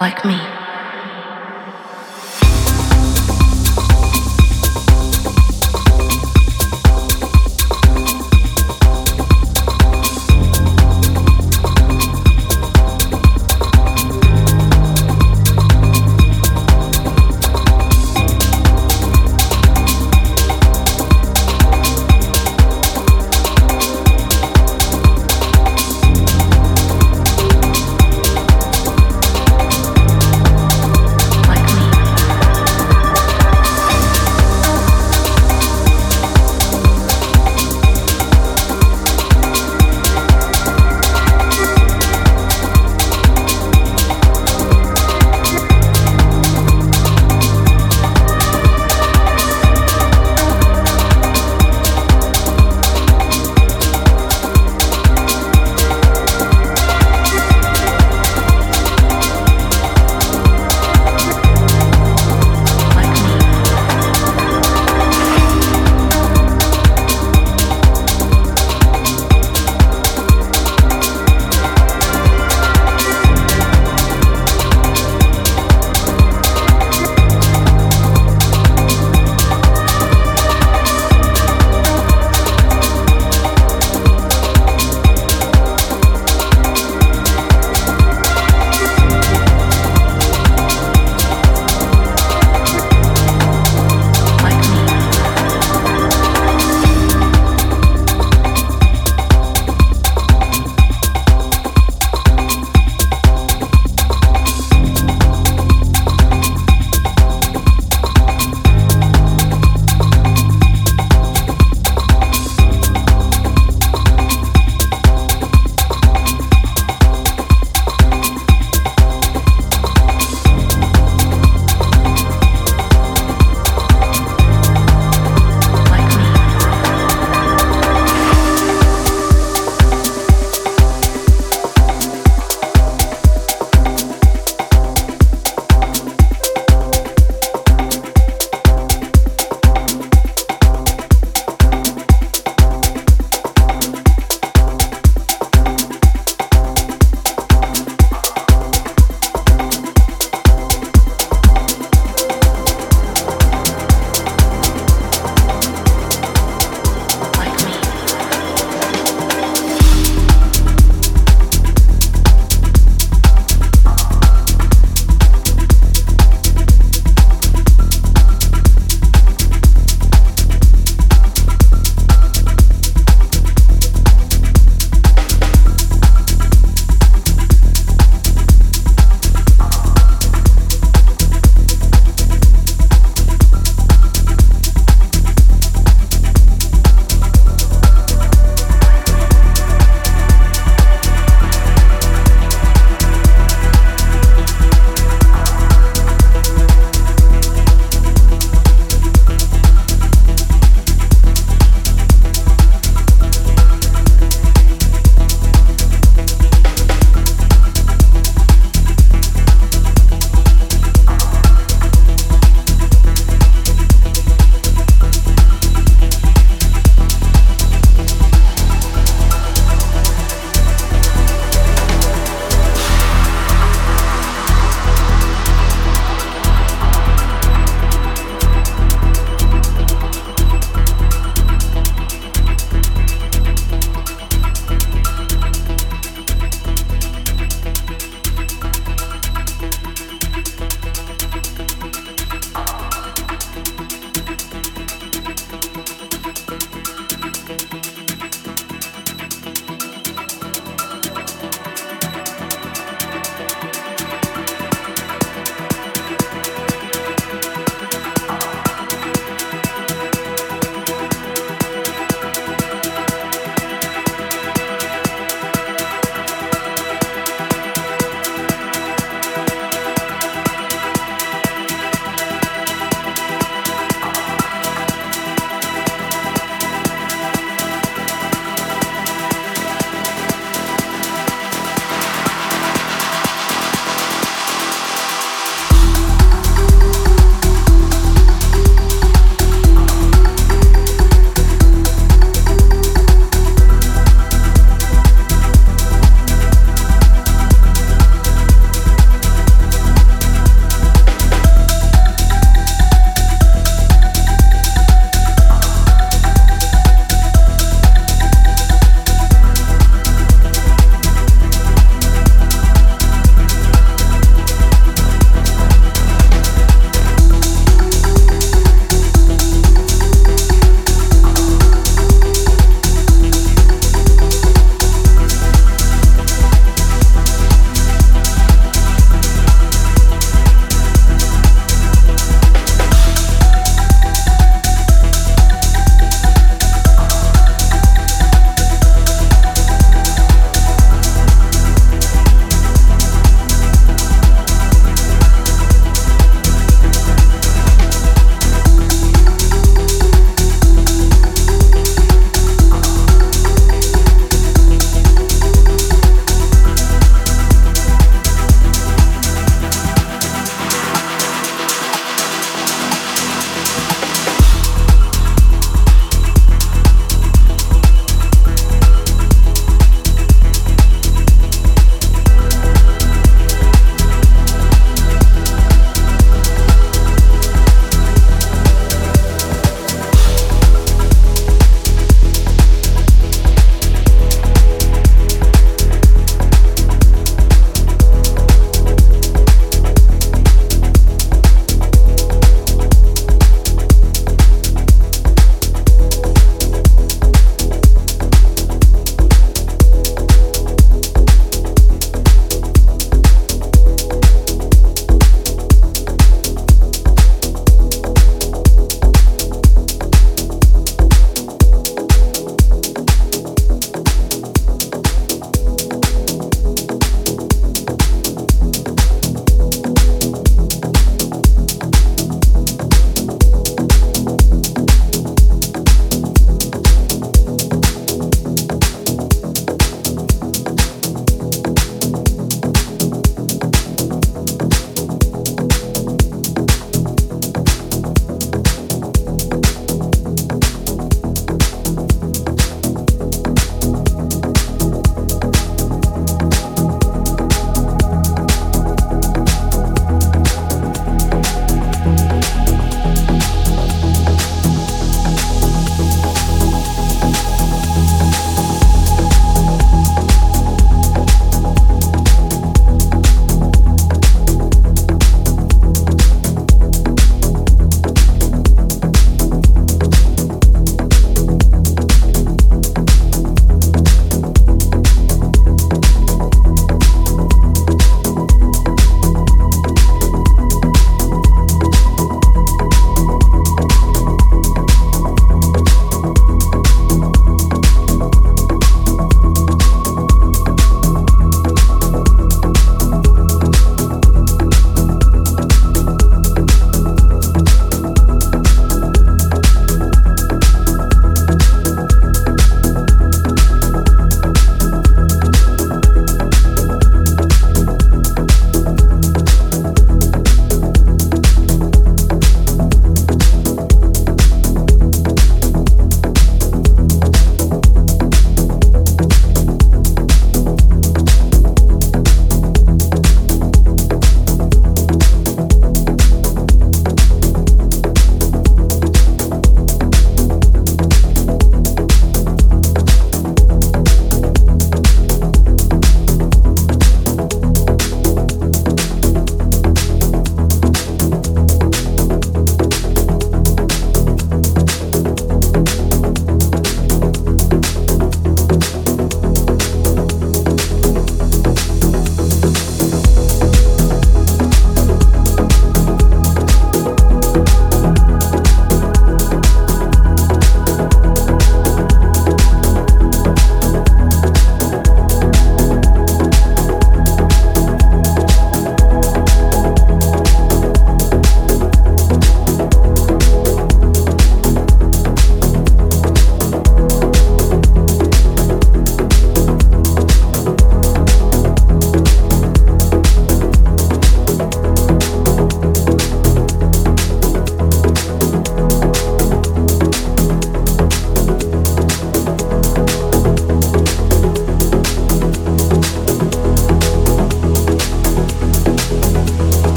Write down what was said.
like me.